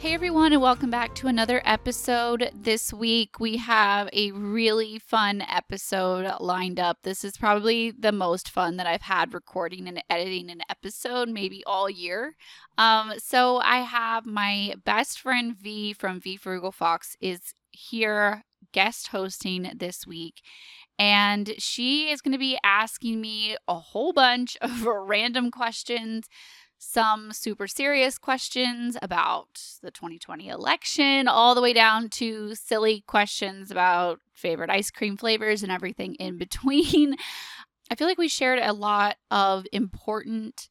Hey everyone, and welcome back to another episode. This week we have a really fun episode lined up. This is probably the most fun that I've had recording and editing an episode, maybe all year. Um, so I have my best friend Vee from Vee Frugal Fox is here guest hosting this week. And she is going to be asking me a whole bunch of random questions some super serious questions about the 2020 election, all the way down to silly questions about favorite ice cream flavors and everything in between. I feel like we shared a lot of important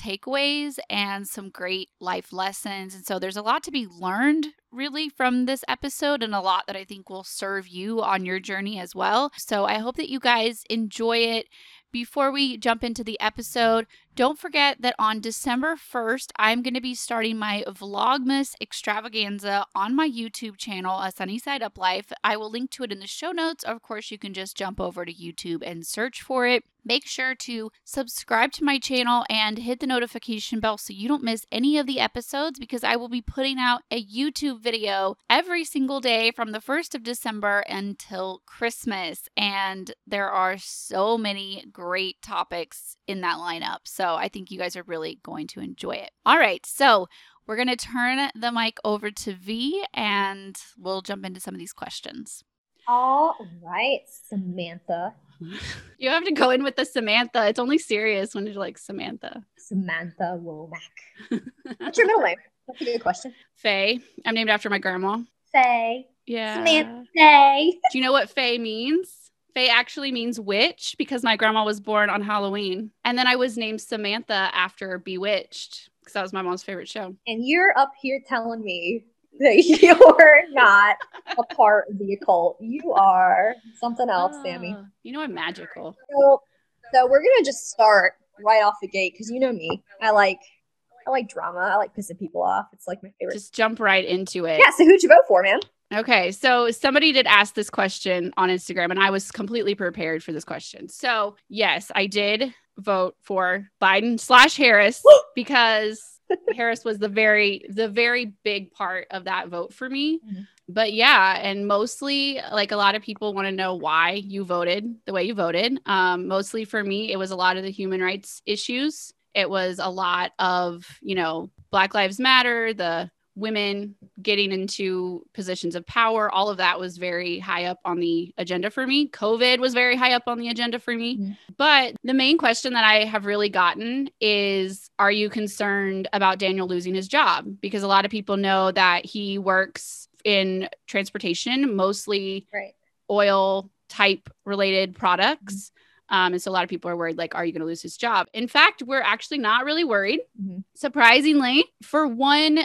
takeaways and some great life lessons. And so there's a lot to be learned really from this episode and a lot that I think will serve you on your journey as well. So I hope that you guys enjoy it. Before we jump into the episode, don't forget that on December 1st, I'm going to be starting my Vlogmas extravaganza on my YouTube channel, A Sunny Side Up Life. I will link to it in the show notes. Of course, you can just jump over to YouTube and search for it. Make sure to subscribe to my channel and hit the notification bell so you don't miss any of the episodes because I will be putting out a YouTube video every single day from the 1st of December until Christmas. And there are so many great topics in that lineup. So I think you guys are really going to enjoy it. All right. So we're going to turn the mic over to Vee and we'll jump into some of these questions. All right, Samantha. You have to go in with the Samantha. It's only serious when you're like Samantha. Samantha Womack. What's your middle name? That's a good question. Faye. I'm named after my grandma. Faye. Yeah. Samantha Faye. Do you know what Faye means? Faye actually means witch because my grandma was born on Halloween. And then I was named Samantha after Bewitched because that was my mom's favorite show. And you're up here telling me that you're not a part of the occult. You are something else, Sami. Ah, You know I'm magical. So, so we're gonna just start right off the gate because you know me. I like I like drama. I like pissing people off. It's like my favorite. Just jump right into it. yeah. So who'd you vote for, man? Okay, so somebody did ask this question on Instagram, and I was completely prepared for this question. So, yes, I did vote for Biden slash Harris because Harris was the very, the very big part of that vote for me. Mhm. But yeah, and mostly, like a lot of people want to know why you voted the way you voted. Um, mostly for me, it was a lot of the human rights issues. It was a lot of, you know, Black Lives Matter, the women getting into positions of power. All of that was very high up on the agenda for me. Covid was very high up on the agenda for me. Mhm. but the main question that i have really gotten is are you concerned about daniel losing his job? Because a lot of people know that he works in transportation mostly Right. oil type related products. Um, and so a lot of people are worried like are you going to lose his job? In fact we're actually not really worried. Mhm. surprisingly for one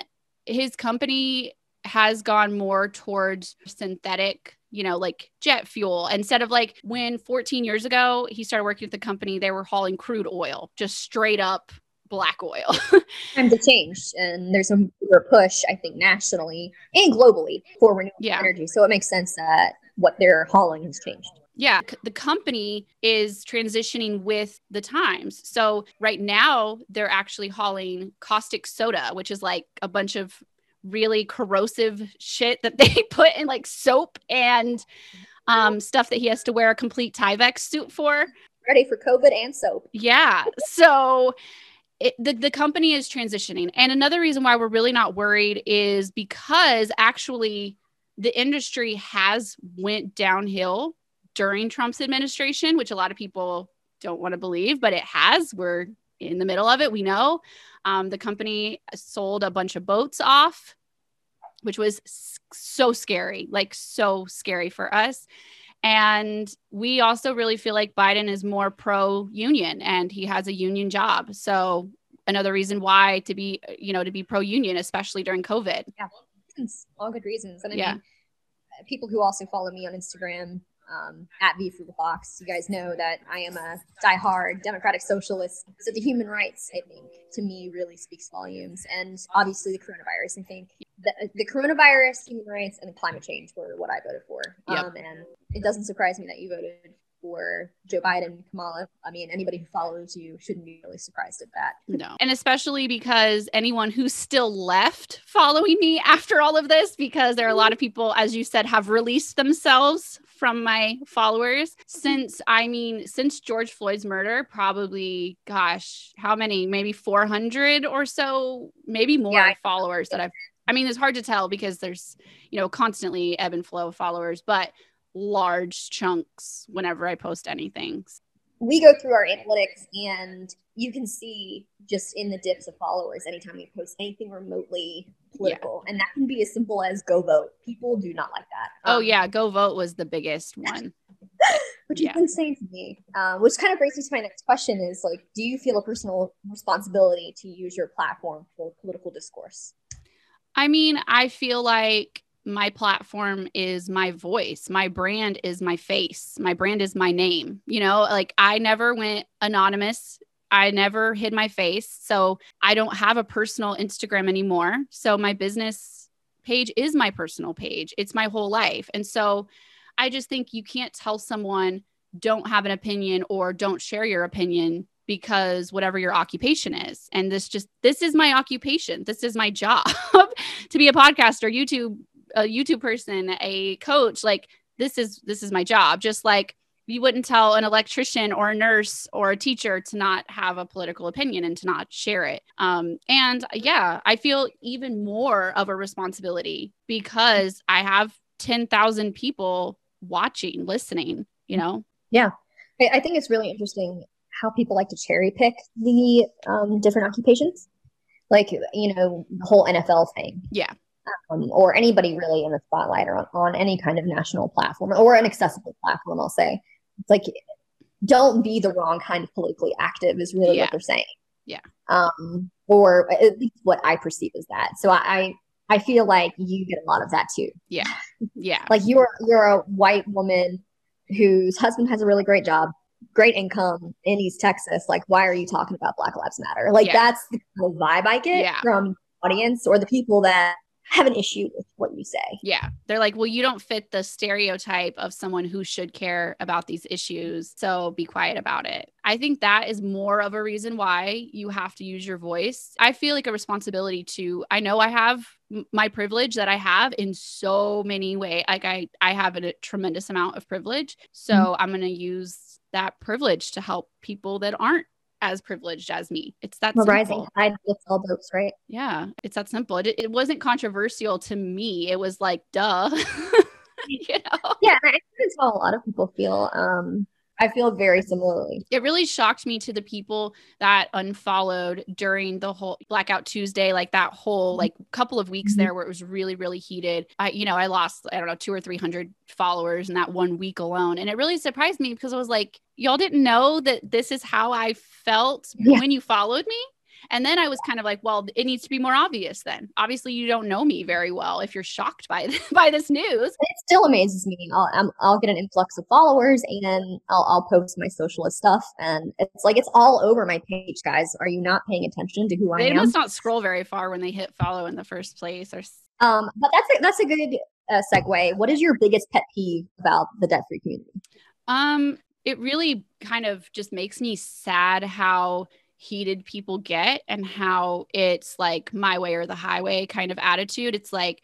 his company has gone more towards synthetic you know like jet fuel instead of like when 14 years ago he started working with the company they were hauling crude oil just straight up black oil Time to change, and there's a bigger push, I think, nationally and globally for renewable Yeah. energy. So it makes sense that what they're hauling has changed. Yeah, the company is transitioning with the times. So right now they're actually hauling caustic soda, which is like a bunch of really corrosive shit that they put in like soap and um, stuff that he has to wear a complete Tyvek suit for. Ready for COVID and soap. Yeah. So it, the, the company is transitioning. And another reason why we're really not worried is because actually the industry has went downhill during Trump's administration, which a lot of people don't want to believe, but it has. We're in the middle of it. We know um, the company sold a bunch of boats off, which was so scary, like so scary for us. And we also really feel like Biden is more pro union and he has a union job. So another reason why to be, you know, to be pro union, especially during COVID. Yeah. all good reasons. And I Yeah. mean, people who also follow me on Instagram um, at Vee Frugal Fox. You guys know that I am a diehard Democratic Socialist. So the human rights, I think, to me really speaks volumes. And obviously the coronavirus. I think the, the coronavirus, human rights, and climate change were what I voted for. Yep. Um, and it doesn't surprise me that you voted for Joe Biden, Kamala. I mean, anybody who follows you shouldn't be really surprised at that. No. And especially because anyone who's still left following me after all of this, because there are a lot of people, as you said, have released themselves from my followers since, I mean, since George Floyd's murder, probably, gosh, how many? Maybe 400 or so, maybe more Yeah, followers that I've. I mean, it's hard to tell because there's, you know, constantly ebb and flow of followers, but large chunks whenever I post anything. we go through our analytics and you can see just in the dips of followers anytime we post anything remotely political and that can be as simple as go vote people do not like that Oh Um, yeah, go vote was the biggest one. which is yeah. insane to me um, which kind of brings me to my next question is like do you feel a personal responsibility to use your platform for political discourse I mean, I feel like my platform is my voice. My brand is my face. My brand is my name. You know, like I never went anonymous. I never hid my face. So I don't have a personal Instagram anymore. So my business page is my personal page. It's my whole life. And so I just think you can't tell someone don't have an opinion or don't share your opinion because whatever your occupation is. And this just this is my occupation. This is my job to be a podcaster, YouTube a YouTube person, a coach, like this is this is my job. Just like you wouldn't tell an electrician or a nurse or a teacher to not have a political opinion and to not share it. Um, and yeah, I feel even more of a responsibility because I have 10,000 people watching, listening, you know? Yeah. I think it's really interesting how people like to cherry pick the um, different occupations like you know the whole nfl thing Yeah. Um, or anybody really in the spotlight or on, on any kind of national platform or an accessible platform, I'll say. It's like, don't be the wrong kind of politically active, is really Yeah. what they're saying. Yeah. Um, or at least what I perceive as that. So I, I feel like you get a lot of that too. Yeah. Yeah. like you're you're a white woman whose husband has a really great job, great income in East Texas. Like, why are you talking about Black Lives Matter? Like Yeah. that's the vibe I get Yeah. from the audience or the people that have an issue with what you say. Yeah. They're like, well, you don't fit the stereotype of someone who should care about these issues. So be quiet about it. I think that is more of a reason why you have to use your voice. I feel like a responsibility to, I know I have my privilege that I have in so many ways. Like I, I have a tremendous amount of privilege. So mm-hmm. I'm going to use that privilege to help people that aren't as privileged as me. It's that simple. rising tide lifts all boats, right? Yeah, it's that simple. It, it wasn't controversial to me. It was like, duh. you know, Yeah, and I think that's how a lot of people feel. Um, I feel very similarly. it really shocked me to the people that unfollowed during the whole Blackout Tuesday, like that whole like couple of weeks Mhm. there where it was really, really heated. I, you know, I lost, I don't know, two or 300 followers in that one week alone. And it really surprised me because I was like, y'all didn't know that this is how I felt Yeah. when you followed me. And then I was kind of like, well, it needs to be more obvious then. Obviously, you don't know me very well if you're shocked by by this news. It still amazes me. I'll I'm, I'll get an influx of followers, and I'll I'll post my socialist stuff, and it's like it's all over my page, guys. Are you not paying attention to who I They am? They must not scroll very far when they hit follow in the first place or Um, but that's a, that's a good uh, segue. What is your biggest pet peeve about the debt free community? Um, it really kind of just makes me sad how heated people get and how it's like my way or the highway kind of attitude. It's like,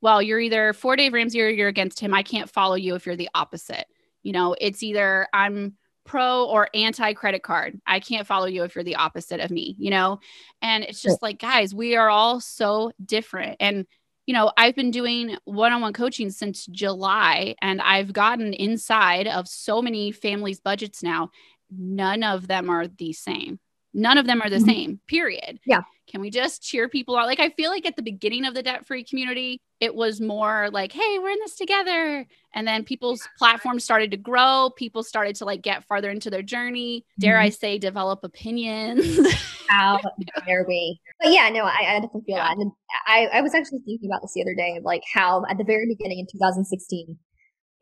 well, you're either for Dave Ramsey or you're against him. I can't follow you if you're the opposite. You know, it's either I'm pro or anti credit card. I can't follow you if you're the opposite of me, you know? And it's just like, guys, we are all so different. And you know, I've been doing one on one coaching since July and I've gotten inside of so many families' budgets now. None of them are the same. None of them are the Mhm. same, period. Yeah. Can we just cheer people on? Like, I feel like at the beginning of the debt free community, it was more like, hey, we're in this together. And then people's platforms started to grow. People started to like get farther into their journey. Dare I say, develop opinions. How dare we? But yeah, no, I, I definitely feel Yeah. that. And I, I was actually thinking about this the other day of like how at the very beginning in 2016,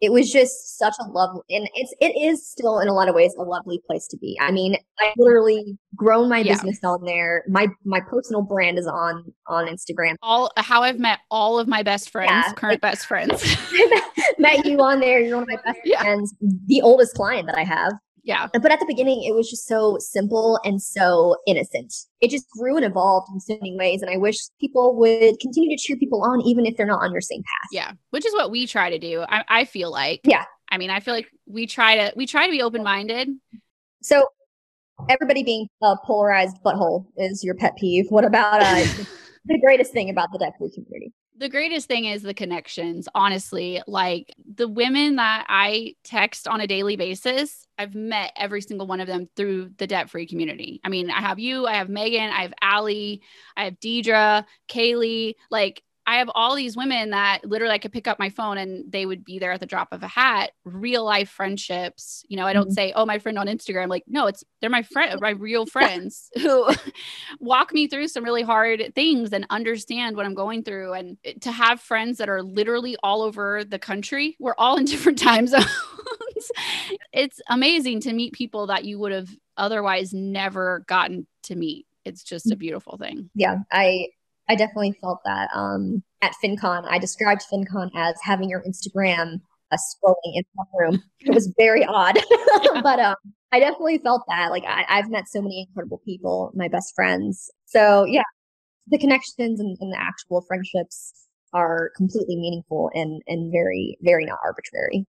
it was just such a lovely and it's it is still in a lot of ways a lovely place to be. I mean i literally grown my yeah. business on there. My my personal brand is on on instagram. All how i've met all of my best friends yeah, current best friends. Met you on there. You're one of my best yeah. friends. The oldest client that i have yeah. But at the beginning, it was just so simple and so innocent. It just grew and evolved in so many ways. And I wish people would continue to cheer people on, even if they're not on your same path. Yeah. Which is what we try to do. I, I feel like. Yeah. I mean, I feel like we try to, we try to be open minded. So everybody being a polarized butthole is your pet peeve. What about uh, the greatest thing about the free community? The greatest thing is the connections, honestly. Like the women that I text on a daily basis, I've met every single one of them through the debt free community. I mean, I have you, I have Megan, I have Allie, I have Deidre, Kaylee. Like I have all these women that literally I could pick up my phone and they would be there at the drop of a hat. Real life friendships. You know, I don't mm-hmm. say, "Oh, my friend on Instagram." Like, no, it's they're my friend, my real friends who walk me through some really hard things and understand what I'm going through. And to have friends that are literally all over the country, we're all in different time zones. it's amazing to meet people that you would have otherwise never gotten to meet. It's just a mm. beautiful thing. Yeah, I I definitely felt that um, at FinCon. I described FinCon as having your Instagram uh, scrolling in one room. It was very odd, but um, I definitely felt that. Like I, have met so many incredible people, my best friends. So yeah, the connections and, and the actual friendships are completely meaningful and and very very not arbitrary.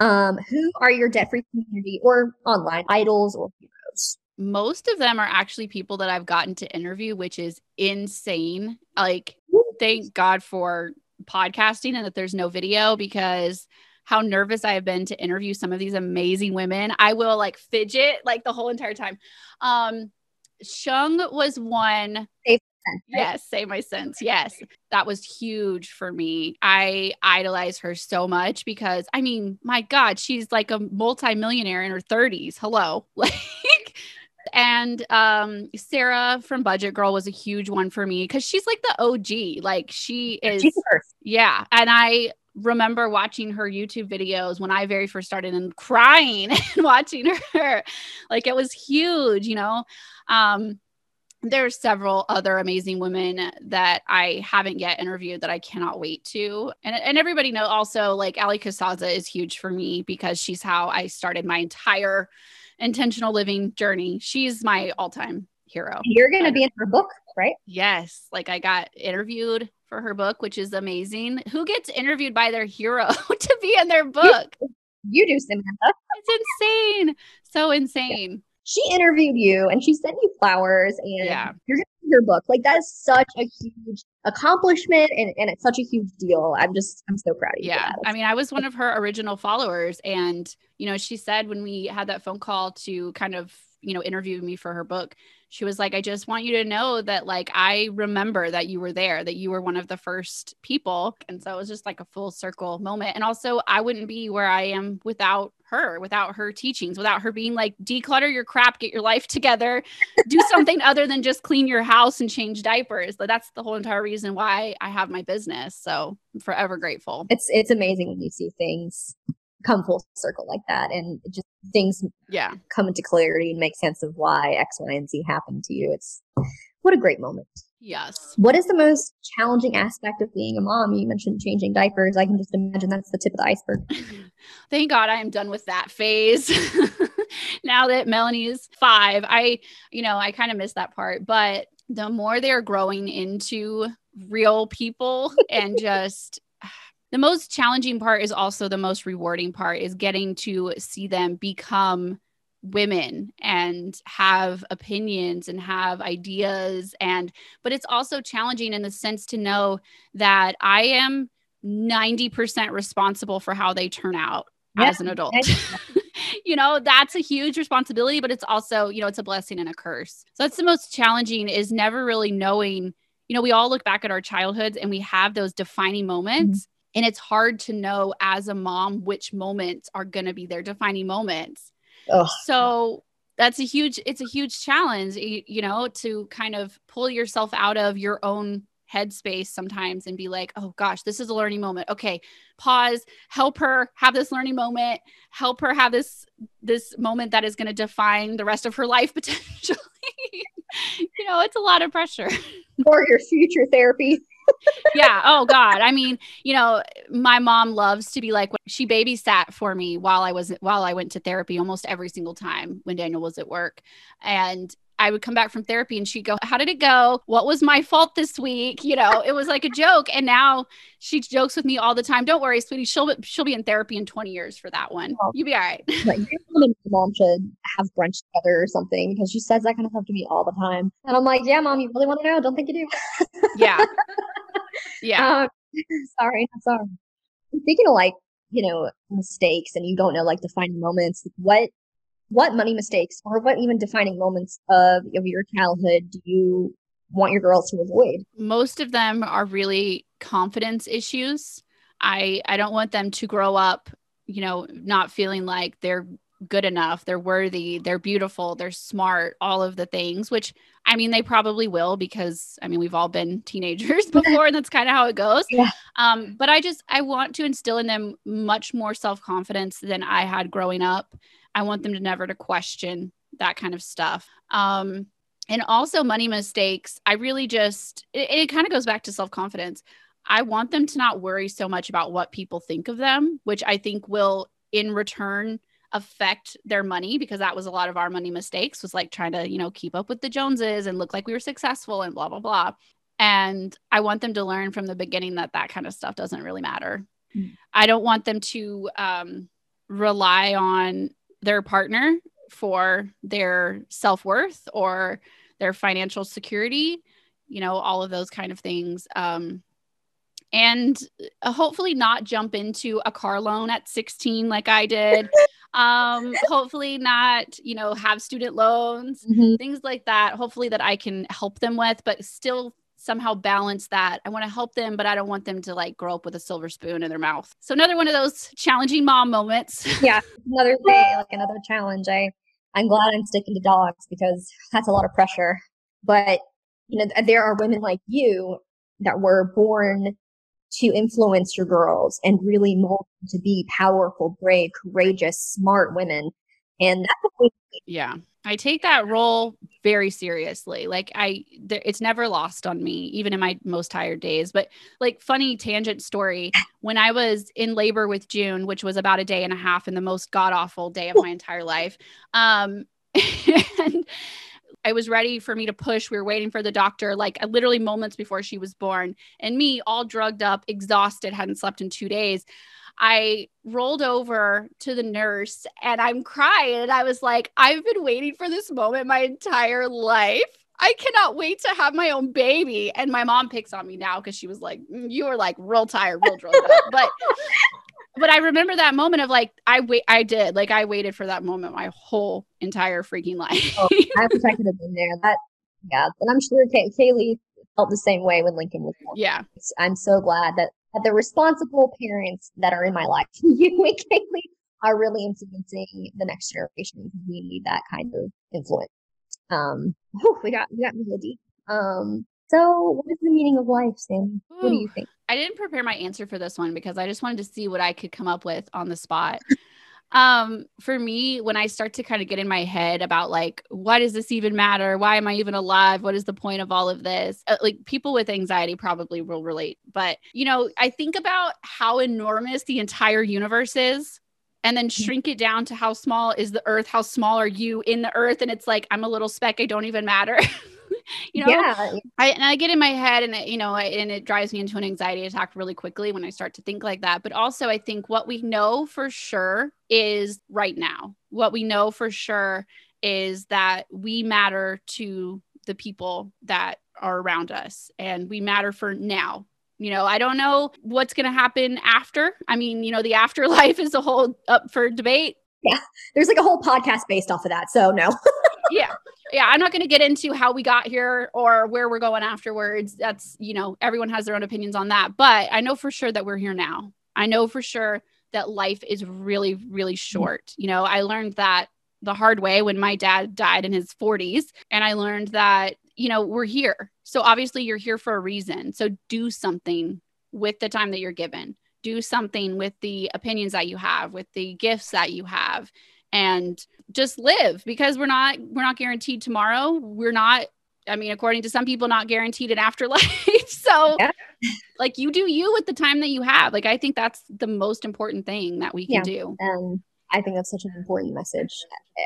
Um, who are your debt free community or online idols or heroes? Most of them are actually people that I've gotten to interview, which is insane. Like, thank God for podcasting and that there's no video because how nervous I have been to interview some of these amazing women. I will like fidget like the whole entire time. Um, Shang was one. Yes, Save My Cents. Yes, that was huge for me. I idolize her so much because I mean, my God, she's like a multimillionaire in her 30s. Hello. Like and um, Sarah from Budget Girl was a huge one for me because she's like the OG. Like she is, yeah. And I remember watching her YouTube videos when I very first started and crying and watching her. Like it was huge, you know. Um, there's several other amazing women that I haven't yet interviewed that I cannot wait to. And, and everybody know also like Allie Casazza is huge for me because she's how I started my entire intentional living journey. She's my all time hero. You're going to be in her book, right? Yes. Like I got interviewed for her book, which is amazing. Who gets interviewed by their hero to be in their book? You, you do, Samantha. It's insane. So insane. She interviewed you and she sent you flowers and yeah. you're gonna your book. Like that is such a huge accomplishment and, and it's such a huge deal. I'm just I'm so proud of you. Yeah. I mean, I was one of her original followers and you know, she said when we had that phone call to kind of, you know, interview me for her book, she was like, I just want you to know that like I remember that you were there, that you were one of the first people. And so it was just like a full circle moment. And also I wouldn't be where I am without her, without her teachings, without her being like, declutter your crap, get your life together, do something other than just clean your house and change diapers. But that's the whole entire reason why I have my business. So I'm forever grateful. It's it's amazing when you see things come full circle like that and just things yeah come into clarity and make sense of why x y and z happened to you it's what a great moment yes. What is the most challenging aspect of being a mom? You mentioned changing diapers. I can just imagine that's the tip of the iceberg. Thank god i am done with that phase. Now that melanie is five i you know i kind of miss that part but the more they're growing into real people and just the most challenging part is also the most rewarding part is getting to see them become women and have opinions and have ideas and but it's also challenging in the sense to know that i am 90% responsible for how they turn out yeah. as an adult you know that's a huge responsibility but it's also you know it's a blessing and a curse so that's the most challenging is never really knowing you know we all look back at our childhoods and we have those defining moments mm-hmm and it's hard to know as a mom which moments are going to be their defining moments. Ugh. So that's a huge it's a huge challenge you know to kind of pull yourself out of your own headspace sometimes and be like, oh gosh, this is a learning moment. Okay, pause, help her have this learning moment, help her have this this moment that is going to define the rest of her life potentially. you know, it's a lot of pressure. For your future therapy. Yeah. Oh God. I mean, you know, my mom loves to be like she babysat for me while I was while I went to therapy almost every single time when Daniel was at work. And I would come back from therapy and she'd go, How did it go? What was my fault this week? You know, it was like a joke. And now she jokes with me all the time. Don't worry, sweetie. She'll she'll be in therapy in 20 years for that one. Oh. You'll be all right. like your mom should have brunch together or something because she says that kind of stuff to me all the time. And I'm like, Yeah, mom, you really want to know? Don't think you do. yeah. Yeah. Um, sorry, I'm sorry. Speaking of like, you know, mistakes and you don't know like defining moments, what what money mistakes or what even defining moments of, of your childhood do you want your girls to avoid? Most of them are really confidence issues. I I don't want them to grow up, you know, not feeling like they're good enough, they're worthy, they're beautiful, they're smart, all of the things, which I mean, they probably will because I mean, we've all been teenagers before and that's kind of how it goes. Yeah. Um, but I just, I want to instill in them much more self confidence than I had growing up. I want them to never to question that kind of stuff. Um, and also money mistakes. I really just, it, it kind of goes back to self confidence. I want them to not worry so much about what people think of them, which I think will in return affect their money because that was a lot of our money mistakes was like trying to you know keep up with the joneses and look like we were successful and blah blah blah and i want them to learn from the beginning that that kind of stuff doesn't really matter mm. i don't want them to um, rely on their partner for their self-worth or their financial security you know all of those kind of things um, and uh, hopefully not jump into a car loan at 16 like I did. um hopefully not, you know, have student loans, mm-hmm. things like that. Hopefully that I can help them with but still somehow balance that. I want to help them, but I don't want them to like grow up with a silver spoon in their mouth. So another one of those challenging mom moments. yeah, another day, like another challenge. I I'm glad I'm sticking to dogs because that's a lot of pressure. But you know, there are women like you that were born to influence your girls and really mold them to be powerful, brave, courageous, smart women. And that's a yeah. I take that role very seriously. Like I, th- it's never lost on me, even in my most tired days. But like funny tangent story, when I was in labor with June, which was about a day and a half, and the most god awful day of my entire life, um, and I was ready for me to push. We were waiting for the doctor, like literally moments before she was born. And me, all drugged up, exhausted, hadn't slept in two days. I rolled over to the nurse and I'm crying. And I was like, I've been waiting for this moment my entire life. I cannot wait to have my own baby. And my mom picks on me now because she was like, mm, You were like real tired, real up. But but I remember that moment of like I wait I did like I waited for that moment my whole entire freaking life. oh, I wish I could have been there. That yeah, and I'm sure Kay- Kaylee felt the same way when Lincoln was born. Yeah, I'm so glad that that the responsible parents that are in my life, you and Kaylee, are really influencing the next generation because we need that kind of influence. Um, whew, we got we got real deep. Um, so, what is the meaning of life, Sam? What do you think? I didn't prepare my answer for this one because I just wanted to see what I could come up with on the spot. um, for me, when I start to kind of get in my head about like, why does this even matter? Why am I even alive? What is the point of all of this? Uh, like, people with anxiety probably will relate. But, you know, I think about how enormous the entire universe is and then mm-hmm. shrink it down to how small is the earth how small are you in the earth and it's like i'm a little speck i don't even matter you know? Yeah I, and i get in my head and it, you know and it drives me into an anxiety attack really quickly when i start to think like that but also i think what we know for sure is right now. What we know for sure is that we matter to the people that are around us and we matter for now. You know i don't know what's going to happen after. I mean you know the afterlife is a whole up for debate. Yeah there's like a whole podcast based off of that so no. Yeah yeah i'm not going to get into how we got here or where we're going afterwards that's you know everyone has their own opinions on that but i know for sure that we're here now i know for sure that life is really really mm-hmm. short you know i learned that the hard way when my dad died in his 40s and i learned that you know, we're here. So obviously you're here for a reason. So do something with the time that you're given. Do something with the opinions that you have, with the gifts that you have and just live because we're not we're not guaranteed tomorrow. We're not I mean, according to some people, not guaranteed an afterlife. so, yeah. like, you do you with the time that you have. Like, I think that's the most important thing that we can yeah. do. Um, I think that's such an important message.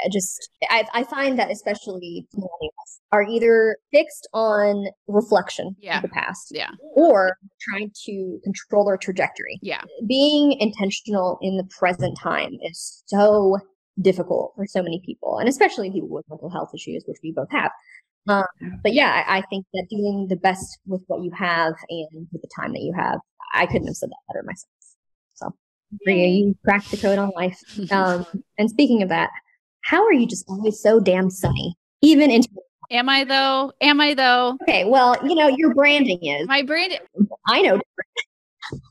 I just, I, I find that especially millennials are either fixed on reflection yeah. of the past, yeah, or trying to control their trajectory. Yeah, being intentional in the present time is so difficult for so many people, and especially people with mental health issues, which we both have. Um, but yeah, I, I, think that doing the best with what you have and with the time that you have, I couldn't have said that better myself. So, Bria, you cracked the code on life. Um, and speaking of that, how are you just always so damn sunny, even in? Am I though? Am I though? Okay, well, you know your branding is my brand. I know.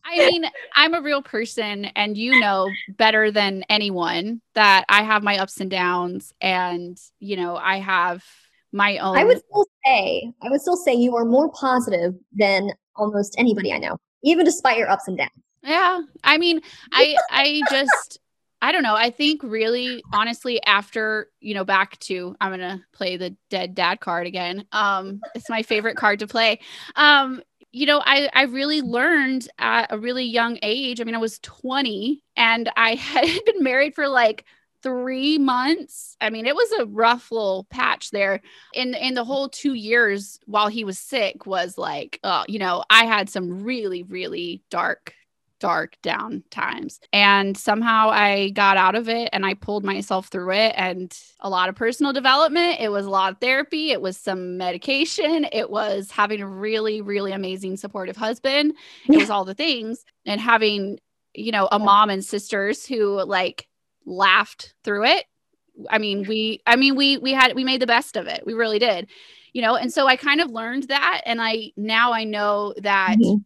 I mean, I'm a real person, and you know better than anyone that I have my ups and downs, and you know I have my own. I would still say, I would still say you are more positive than almost anybody I know, even despite your ups and downs. Yeah, I mean, I I just I don't know. I think really honestly after, you know, back to I'm going to play the dead dad card again. Um it's my favorite card to play. Um you know, I I really learned at a really young age. I mean, I was 20 and I had been married for like three months. I mean, it was a rough little patch there. In in the whole two years while he was sick was like, uh, you know, I had some really, really dark dark down times. And somehow I got out of it and I pulled myself through it and a lot of personal development. It was a lot of therapy. It was some medication. It was having a really, really amazing supportive husband. It was all the things and having, you know, a mom and sisters who like laughed through it. I mean, we I mean we we had we made the best of it. We really did. You know, and so I kind of learned that and I now I know that mm-hmm.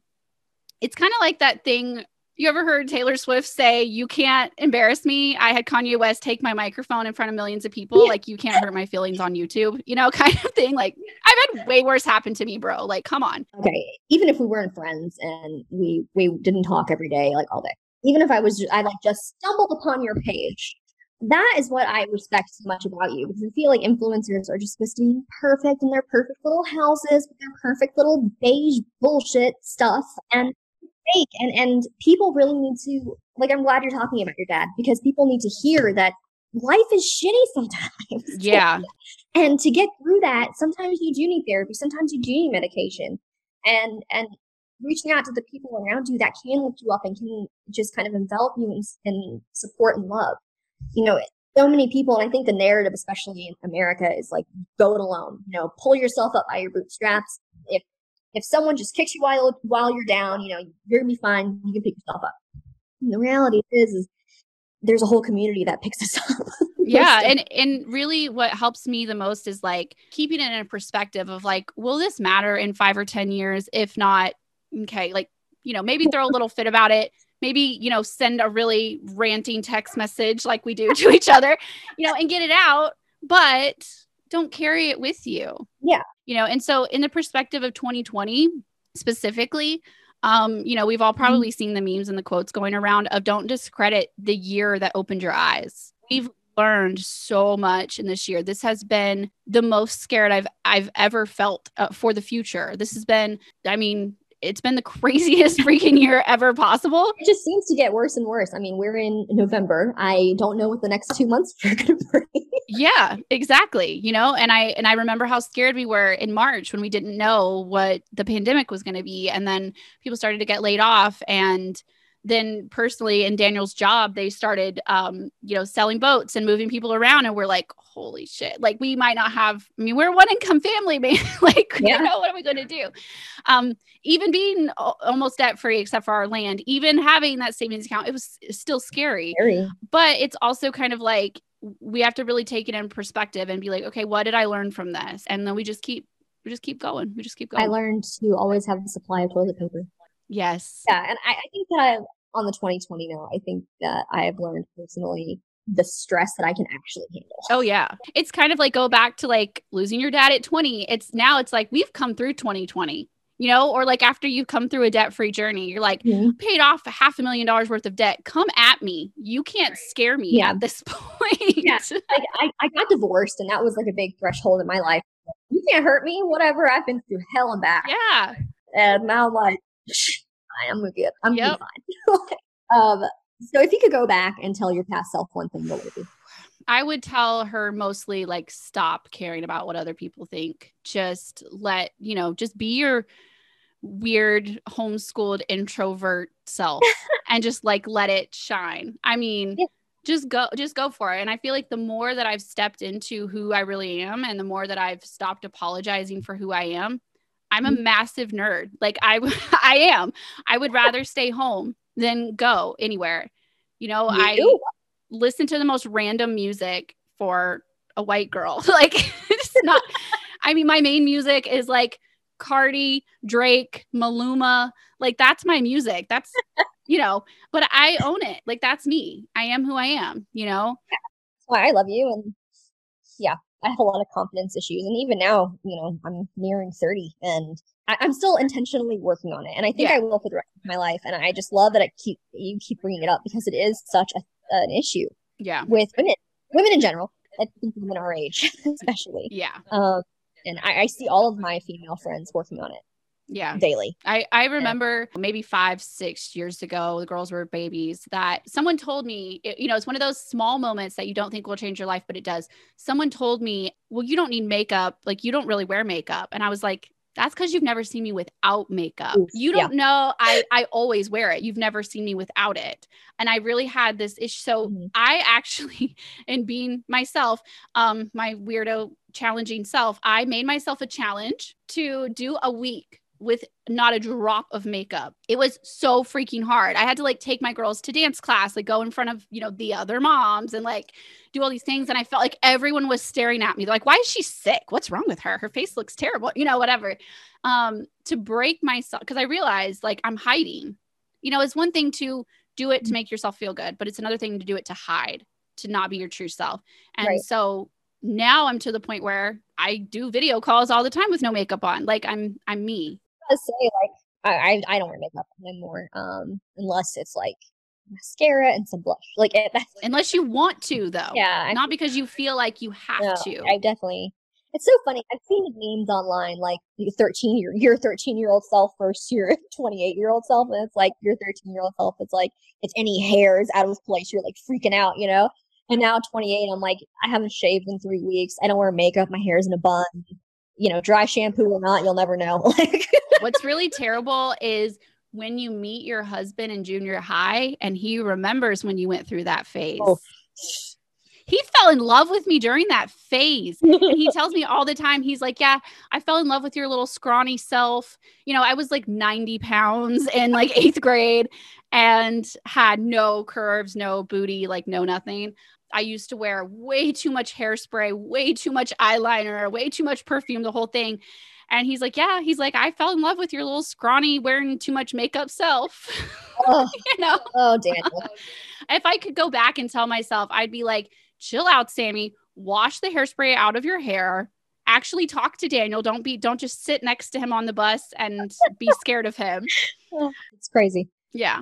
It's kind of like that thing you ever heard Taylor Swift say, You can't embarrass me? I had Kanye West take my microphone in front of millions of people. Yeah. Like, you can't hurt my feelings on YouTube, you know, kind of thing. Like, I've had way worse happen to me, bro. Like, come on. Okay. Even if we weren't friends and we we didn't talk every day, like all day, even if I was, I like just stumbled upon your page. That is what I respect so much about you because I feel like influencers are just supposed to be perfect in their perfect little houses with their perfect little beige bullshit stuff and fake. And and people really need to like. I'm glad you're talking about your dad because people need to hear that life is shitty sometimes. Yeah. and to get through that, sometimes you do need therapy. Sometimes you do need medication. And and reaching out to the people around you that can lift you up and can just kind of envelop you in, in support and love. You know, so many people, and I think the narrative, especially in America, is like go it alone. You know, pull yourself up by your bootstraps. If if someone just kicks you while while you're down, you know, you're gonna be fine. You can pick yourself up. And the reality is, is there's a whole community that picks us up. yeah and and really what helps me the most is like keeping it in a perspective of like will this matter in 5 or 10 years if not okay, like, you know, maybe throw a little fit about it. Maybe, you know, send a really ranting text message like we do to each other, you know, and get it out, but don't carry it with you. Yeah. You know, and so in the perspective of 2020 specifically, um, you know, we've all mm-hmm. probably mm-hmm. seen the memes and the quotes going around of don't discredit the year that opened your eyes. We've learned so much in this year. This has been the most scared I've I've ever felt uh, for the future. This has been I mean, it's been the craziest freaking year ever possible. It just seems to get worse and worse. I mean, we're in November. I don't know what the next two months are going to bring. yeah, exactly. You know, and I and I remember how scared we were in March when we didn't know what the pandemic was going to be, and then people started to get laid off and then personally in Daniel's job, they started, um, you know, selling boats and moving people around. And we're like, holy shit. Like we might not have, I mean, we're one income family, man. like, yeah. you know, what are we going to do? Um, even being almost debt free, except for our land, even having that savings account, it was still scary. scary. But it's also kind of like, we have to really take it in perspective and be like, okay, what did I learn from this? And then we just keep, we just keep going. We just keep going. I learned to always have a supply of toilet paper. Yes. Yeah. And I, I think that on the 2020 now, I think that I have learned personally the stress that I can actually handle. Oh yeah. It's kind of like go back to like losing your dad at 20. It's now it's like we've come through 2020 you know, or like after you've come through a debt free journey, you're like, mm-hmm. paid off a half a million dollars worth of debt. Come at me. You can't scare me yeah. at this point. Yeah. Like, I, I got divorced, and that was like a big threshold in my life. You can't hurt me, whatever. I've been through hell and back. Yeah. And now I'm like, I'm good. I'm yep. fine. um, so if you could go back and tell your past self one thing, what would it be? I would tell her mostly like stop caring about what other people think. Just let, you know, just be your weird homeschooled introvert self and just like let it shine. I mean, yeah. just go just go for it. And I feel like the more that I've stepped into who I really am and the more that I've stopped apologizing for who I am, I'm a mm-hmm. massive nerd. Like I I am. I would rather stay home than go anywhere. You know, you I do listen to the most random music for a white girl. like it's not I mean my main music is like Cardi, Drake, Maluma. Like that's my music. That's you know, but I own it. Like that's me. I am who I am, you know? That's why I love you and yeah, I have a lot of confidence issues. And even now, you know, I'm nearing 30 and I, am still intentionally working on it. And I think yeah. I will for the rest of my life. And I just love that I keep, you keep bringing it up because it is such a an issue. Yeah. With women, women in general. I think women our age, especially. Yeah. Um, and I, I see all of my female friends working on it yeah daily i i remember yeah. maybe five six years ago the girls were babies that someone told me it, you know it's one of those small moments that you don't think will change your life but it does someone told me well you don't need makeup like you don't really wear makeup and i was like that's because you've never seen me without makeup. You don't yeah. know I I always wear it. You've never seen me without it. And I really had this issue. So mm-hmm. I actually, in being myself, um, my weirdo challenging self, I made myself a challenge to do a week with not a drop of makeup. It was so freaking hard. I had to like take my girls to dance class, like go in front of, you know, the other moms and like do all these things. And I felt like everyone was staring at me. They're like, why is she sick? What's wrong with her? Her face looks terrible, you know, whatever. Um, to break myself, because I realized like I'm hiding. You know, it's one thing to do it to make yourself feel good, but it's another thing to do it to hide, to not be your true self. And right. so now I'm to the point where I do video calls all the time with no makeup on. Like I'm I'm me say like I, I don't wear makeup anymore, um, unless it's like mascara and some blush. Like it, unless you want to, though. Yeah, not because you feel like you have no, to. I definitely. It's so funny. I've seen memes online like your 13 year your 13 year old self versus your 28 year old self, and it's like your 13 year old self. It's like it's any hairs out of place, you're like freaking out, you know. And now 28, I'm like I haven't shaved in three weeks. I don't wear makeup. My hair's in a bun. You know, dry shampoo or not, you'll never know. Like What's really terrible is when you meet your husband in junior high and he remembers when you went through that phase. Oh. He fell in love with me during that phase. and he tells me all the time, he's like, Yeah, I fell in love with your little scrawny self. You know, I was like 90 pounds in like eighth grade and had no curves, no booty, like no nothing. I used to wear way too much hairspray, way too much eyeliner, way too much perfume, the whole thing. And he's like, Yeah, he's like, I fell in love with your little scrawny, wearing too much makeup self. Oh, you know? Oh, Daniel. if I could go back and tell myself, I'd be like, chill out, Sami, wash the hairspray out of your hair. Actually talk to Daniel. Don't be don't just sit next to him on the bus and be scared of him. Oh, it's crazy. Yeah.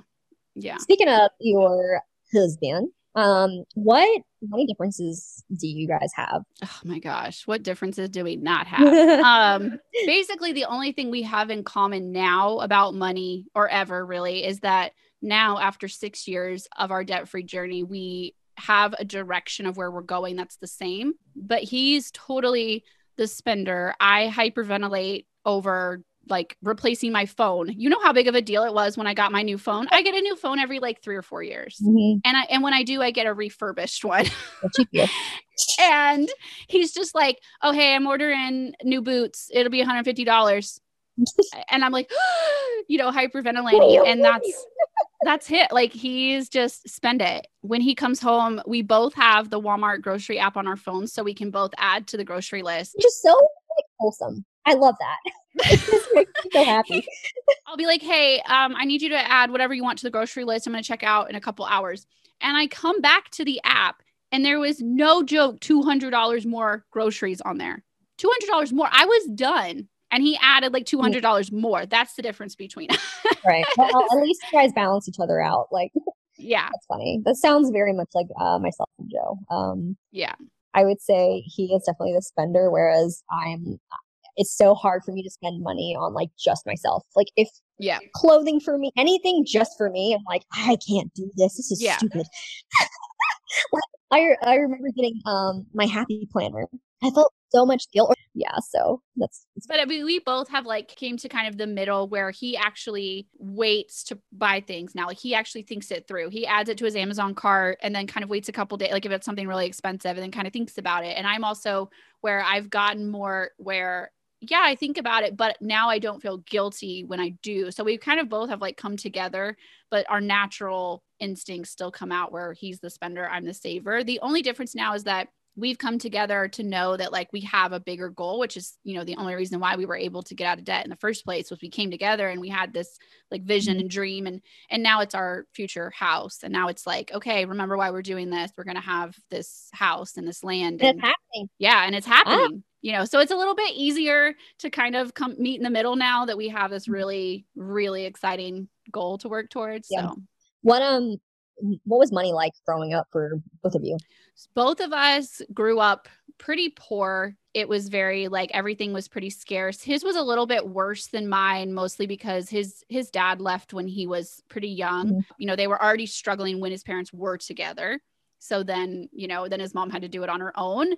Yeah. Speaking of your husband, um, what money differences do you guys have? Oh my gosh, what differences do we not have? um, basically, the only thing we have in common now about money or ever really is that now, after six years of our debt free journey, we have a direction of where we're going that's the same. But he's totally the spender. I hyperventilate over like replacing my phone. You know how big of a deal it was when I got my new phone? I get a new phone every like 3 or 4 years. Mm-hmm. And I and when I do I get a refurbished one. and he's just like, "Oh, hey, I'm ordering new boots. It'll be $150." and I'm like, you know, hyperventilating and that's that's it. Like he's just spend it. When he comes home, we both have the Walmart grocery app on our phones so we can both add to the grocery list. Just so like wholesome. I love that. So happy. I'll be like, hey, um, I need you to add whatever you want to the grocery list. I'm going to check out in a couple hours. And I come back to the app and there was no joke $200 more groceries on there. $200 more. I was done. And he added like $200 more. That's the difference between us. right. Well, at least you guys balance each other out. Like, yeah. That's funny. That sounds very much like uh, myself and Joe. Um, yeah. I would say he is definitely the spender, whereas I'm it's so hard for me to spend money on like just myself. Like if yeah, clothing for me, anything just for me, I'm like, I can't do this. This is yeah. stupid. like, I I remember getting um my happy planner. I felt so much guilt. Yeah, so that's. But I mean, we both have like came to kind of the middle where he actually waits to buy things now. Like he actually thinks it through. He adds it to his Amazon cart and then kind of waits a couple days, like if it's something really expensive, and then kind of thinks about it. And I'm also where I've gotten more where yeah, I think about it, but now I don't feel guilty when I do. So we kind of both have like come together, but our natural instincts still come out where he's the spender, I'm the saver. The only difference now is that we've come together to know that like we have a bigger goal which is you know the only reason why we were able to get out of debt in the first place was we came together and we had this like vision mm-hmm. and dream and and now it's our future house and now it's like okay remember why we're doing this we're going to have this house and this land and, it's happening yeah and it's happening you know so it's a little bit easier to kind of come meet in the middle now that we have this mm-hmm. really really exciting goal to work towards yeah. so what um what was money like growing up for both of you? Both of us grew up pretty poor. It was very like everything was pretty scarce. His was a little bit worse than mine, mostly because his his dad left when he was pretty young. Mm-hmm. You know, they were already struggling when his parents were together. So then, you know, then his mom had to do it on her own.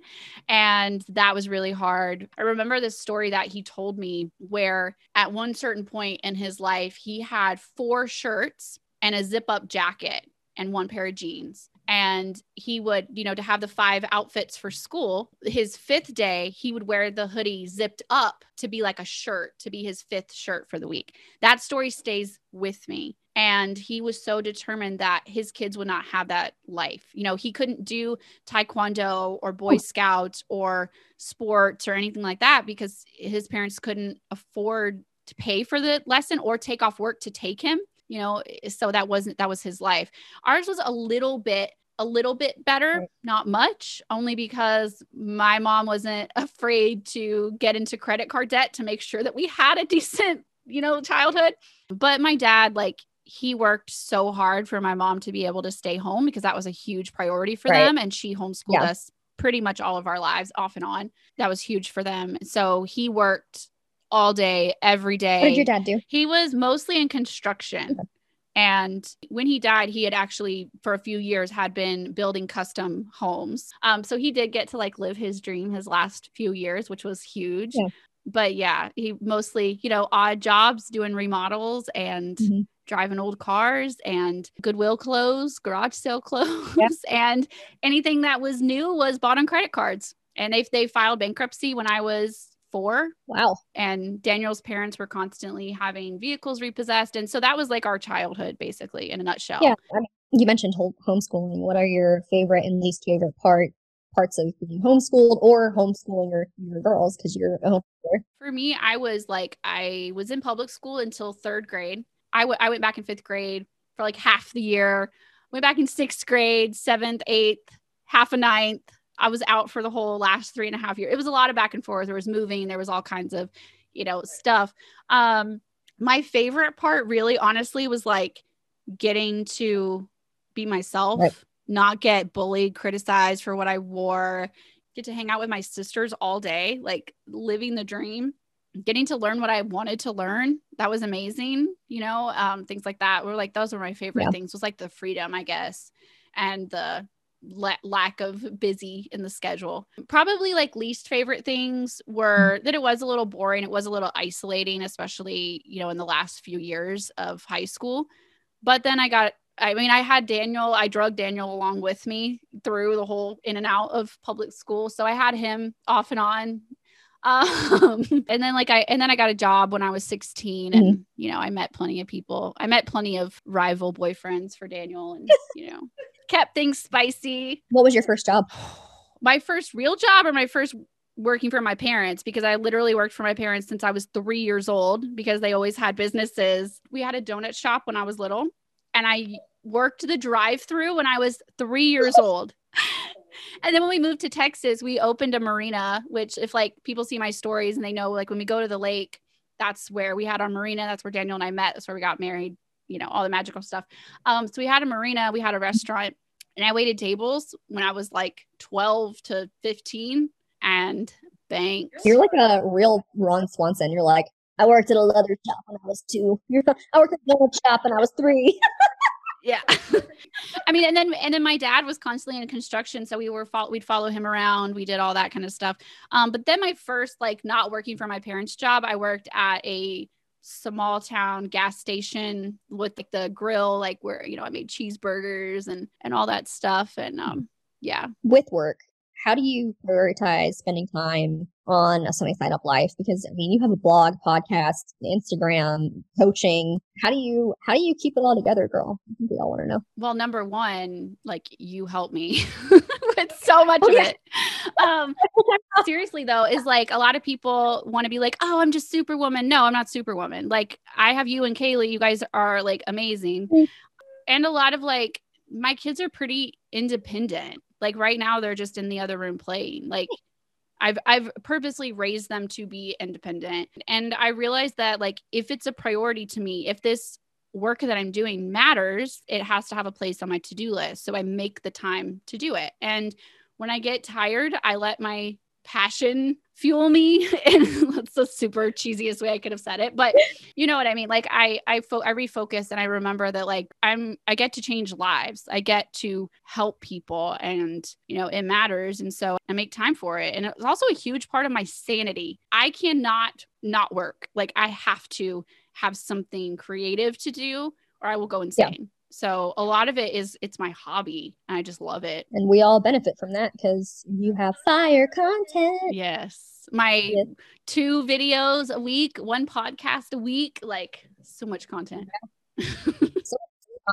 And that was really hard. I remember this story that he told me where at one certain point in his life, he had four shirts and a zip up jacket and one pair of jeans. And he would you know to have the five outfits for school his fifth day he would wear the hoodie zipped up to be like a shirt to be his fifth shirt for the week. That story stays with me. And he was so determined that his kids would not have that life. You know he couldn't do taekwondo or boy oh. scouts or sports or anything like that because his parents couldn't afford to pay for the lesson or take off work to take him you know eh, so that wasn't that was his life. Ours was a little bit a little bit better not much only because my mom wasn't afraid to get into credit card debt to make sure that we had a decent you know childhood. But my dad like he worked so hard for my mom to be able to stay home because that was a huge priority for right. them and she homeschooled yeah. us pretty much all of our lives off and on. That was huge for them. So he worked all day, every day. What did your dad do? He was mostly in construction. And when he died, he had actually, for a few years, had been building custom homes. Um, so he did get to like live his dream his last few years, which was huge. Yeah. But yeah, he mostly, you know, odd jobs doing remodels and mm-hmm. driving old cars and Goodwill clothes, garage sale clothes, yeah. and anything that was new was bought on credit cards. And if they filed bankruptcy when I was four. Wow. And Daniel's parents were constantly having vehicles repossessed. And so that was like our childhood, basically, in a nutshell. Yeah. I mean, you mentioned homeschooling. What are your favorite and least favorite part parts of being homeschooled or homeschooling your, your girls because you're a homeschooler? For me, I was like, I was in public school until third grade. I, w- I went back in fifth grade for like half the year, went back in sixth grade, seventh, eighth, half a ninth, I was out for the whole last three and a half years. It was a lot of back and forth. There was moving, there was all kinds of, you know, stuff. Um, my favorite part, really, honestly, was like getting to be myself, right. not get bullied, criticized for what I wore, get to hang out with my sisters all day, like living the dream, getting to learn what I wanted to learn. That was amazing, you know, um, things like that were like, those were my favorite yeah. things, was like the freedom, I guess, and the la- lack of busy in the schedule. Probably like least favorite things were mm. that it was a little boring. It was a little isolating, especially, you know, in the last few years of high school. But then I got I mean, I had Daniel, I drug Daniel along with me through the whole in and out of public school. So I had him off and on. Um, and then like I and then I got a job when I was 16 and mm-hmm. you know, I met plenty of people. I met plenty of rival boyfriends for Daniel and you know, kept things spicy. What was your first job? My first real job or my first working for my parents because I literally worked for my parents since I was three years old because they always had businesses. We had a donut shop when I was little and I worked the drive through when I was three years old. and then when we moved to Texas, we opened a marina, which if like people see my stories and they know like when we go to the lake, that's where we had our marina. That's where Daniel and I met. That's where we got married, you know, all the magical stuff. Um, so we had a marina, we had a restaurant, and I waited tables when I was like 12 to 15 and banked. You're like a real Ron Swanson. You're like, I worked at a leather shop when I was two. You're, I worked at a leather shop when I was three. yeah i mean and then and then my dad was constantly in construction so we were fo- we'd follow him around we did all that kind of stuff um but then my first like not working for my parents job i worked at a small town gas station with like the grill like where you know i made cheeseburgers and and all that stuff. And um yeah. With work how do you prioritize spending time on a sunny side up life? Because i mean you have a blog podcast instagram coaching. How do you how do you keep it all together girl? We all want to know. Well number one like you help me with so much oh, of yeah. it. Um seriously though is like a lot of people want to be like oh i'm just superwoman. No i'm not superwoman. Like i have you and kaylee. You guys are like amazing. Mm-hmm. and a lot of like my kids are pretty independent like right now they're just in the other room playing like I've I've purposely raised them to be independent. And I realized that like if it's a priority to me, if this work that I'm doing matters, it has to have a place on my to-do list. So I make the time to do it. And when I get tired, I let my passion fuel me and that's the super cheesiest way i could have said it but you know what i mean? Like i i fo- i refocus and i remember that like i'm i get to change lives. I get to help people and you know it matters. And so i make time for it. And it's also a huge part of my sanity. I cannot not work. Like i have to have something creative to do or i will go insane. yeah. So a lot of it is it's my hobby. And I just love it. And we all benefit from that because you have fire content. Yes. My yes. two videos a week, one podcast a week, like so much content. Yeah. so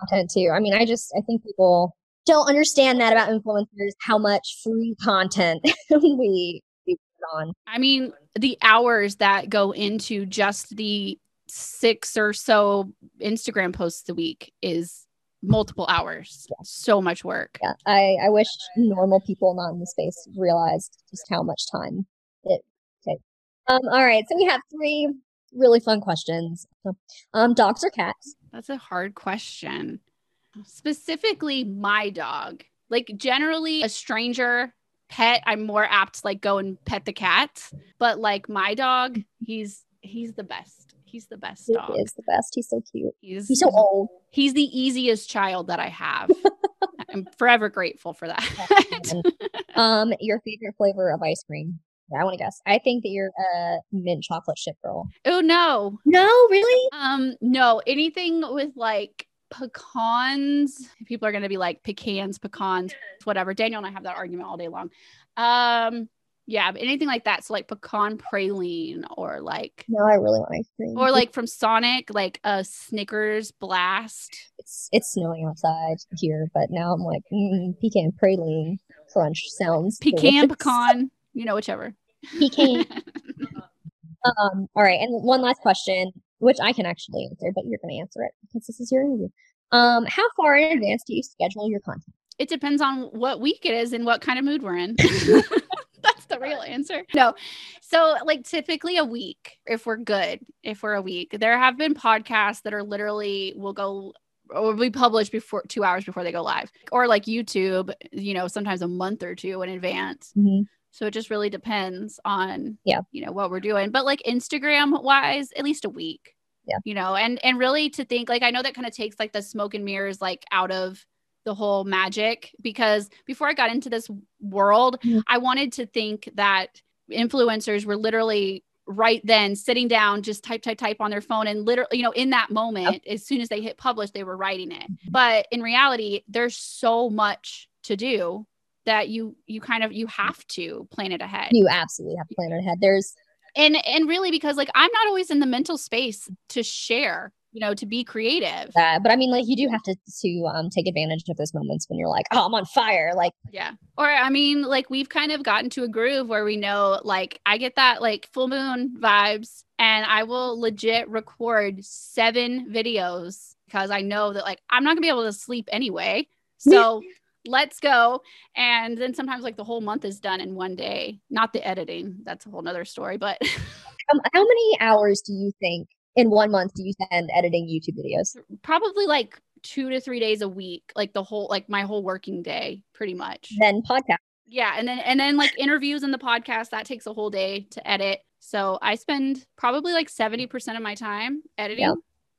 content too. I mean, I just I think people don't understand that about influencers, how much free content we, we put on. I mean, the hours that go into just the six or so Instagram posts a week is multiple hours. Yeah. So much work. Yeah. I, I wish normal people not in the space realized just how much time it takes. Um, all right. So we have three really fun questions. Um, dogs or cats? That's a hard question. Specifically, my dog. Like generally a stranger pet, I'm more apt to like go and pet the cat. But like my dog, he's he's the best. He's the best dog. He is the best. He's so cute. He's, he's so old. He's the easiest child that I have. I'm forever grateful for that. um, your favorite flavor of ice cream? Yeah, I want to guess. I think that you're a mint chocolate chip girl. Oh no. No, really? Um, no. Anything with like pecans. People are gonna be like pecans, pecans, whatever. Daniel and I have that argument all day long. Um, yeah, but anything like that. So like pecan praline or like No, I really want ice cream. Or like from Sonic, like a Snickers blast. It's it's snowing outside here, but now I'm like mm, pecan praline crunch sounds pecan delicious. pecan, you know, whichever. Pecan. um, all right, and one last question, which I can actually answer, but you're gonna answer it because this is your interview. Um, how far in advance do you schedule your content? It depends on what week it is and what kind of mood we're in. the real answer. No. So, like, typically a week, if we're good, if we're a week, there have been podcasts that are literally will go or be published before two hours before they go live, or like YouTube, you know, sometimes a month or two in advance. Mm-hmm. So it just really depends on, yeah, you know, what we're doing. But like Instagram wise, at least a week. Yeah. You know, and and really to think like I know that kind of takes like the smoke and mirrors like out of the whole magic because before I got into this world, mm-hmm. I wanted to think that influencers were literally right then sitting down just type type type on their phone and literally you know in that moment yep. as soon as they hit publish they were writing it mm-hmm. but in reality there's so much to do that you you kind of you have to plan it ahead you absolutely have to plan it ahead there's and and really because like i'm not always in the mental space to share you know, to be creative. Uh, but I mean, like you do have to to um, take advantage of those moments when you're like, oh, I'm on fire. Like, yeah. Or I mean, like we've kind of gotten to a groove where we know, like, I get that like full moon vibes, and I will legit record seven videos because I know that like I'm not gonna be able to sleep anyway. So let's go. And then sometimes like the whole month is done in one day, not the editing. That's a whole nother story. But um, how many hours do you think in one month do you spend editing YouTube videos? Probably like two to three days a week, like the whole, like my whole working day, pretty much. Then podcast. Yeah. And then, and then like interviews in the podcast, that takes a whole day to edit. So I spend probably like 70% of my time editing. Yeah.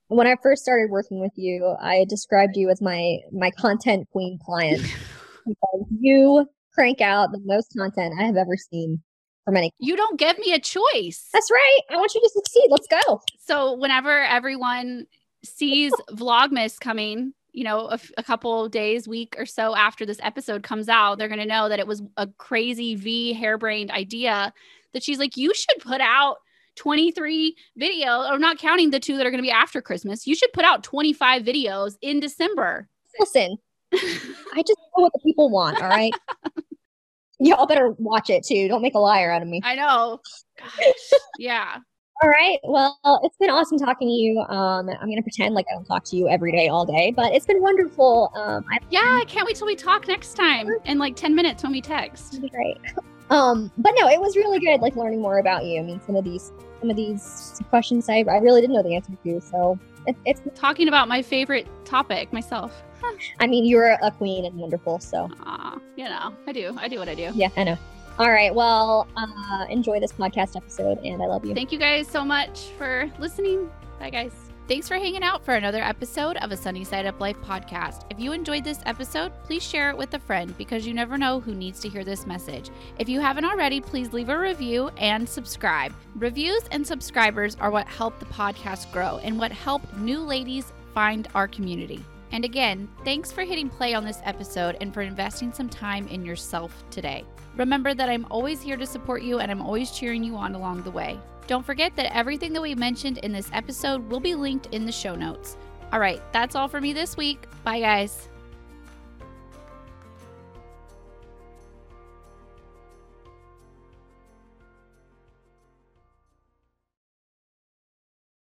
When I first started working with you, I described you as my my content queen client because you crank out the most content I have ever seen from any. You don't give me a choice. That's right. I want you to succeed. Let's go. So whenever everyone sees Vlogmas coming, you know, a, a couple days, week or so after this episode comes out, they're going to know that it was a crazy Vee harebrained idea that she's like, you should put out 23 videos, or not counting the two that are going to be after Christmas. You should put out 25 videos in December. Listen, I just know what the people want. All right. Y'all better watch it too. Don't make a liar out of me. I know. Gosh. Yeah. All right. Well, it's been awesome talking to you. Um, I'm gonna pretend like I don't talk to you every day, all day, but it's been wonderful. Um, I- yeah, I can't wait till we talk next time in like 10 minutes when we text. It'd be great. Um, but no, it was really good, like learning more about you. I mean, some of these, some of these questions I, I really didn't know the answer to. So it, it's talking about my favorite topic myself. I mean, you're a queen and wonderful. So, Aww, you know, I do, I do what I do. Yeah, I know. All right. Well, uh, enjoy this podcast episode, and I love you. Thank you guys so much for listening. Bye, guys. Thanks for hanging out for another episode of a Sunny Side Up Life podcast. If you enjoyed this episode, please share it with a friend because you never know who needs to hear this message. If you haven't already, please leave a review and subscribe. Reviews and subscribers are what help the podcast grow and what help new ladies find our community. And again, thanks for hitting play on this episode and for investing some time in yourself today. Remember that I'm always here to support you and I'm always cheering you on along the way. Don't forget that everything that we mentioned in this episode will be linked in the show notes. All right, that's all for me this week. Bye, guys.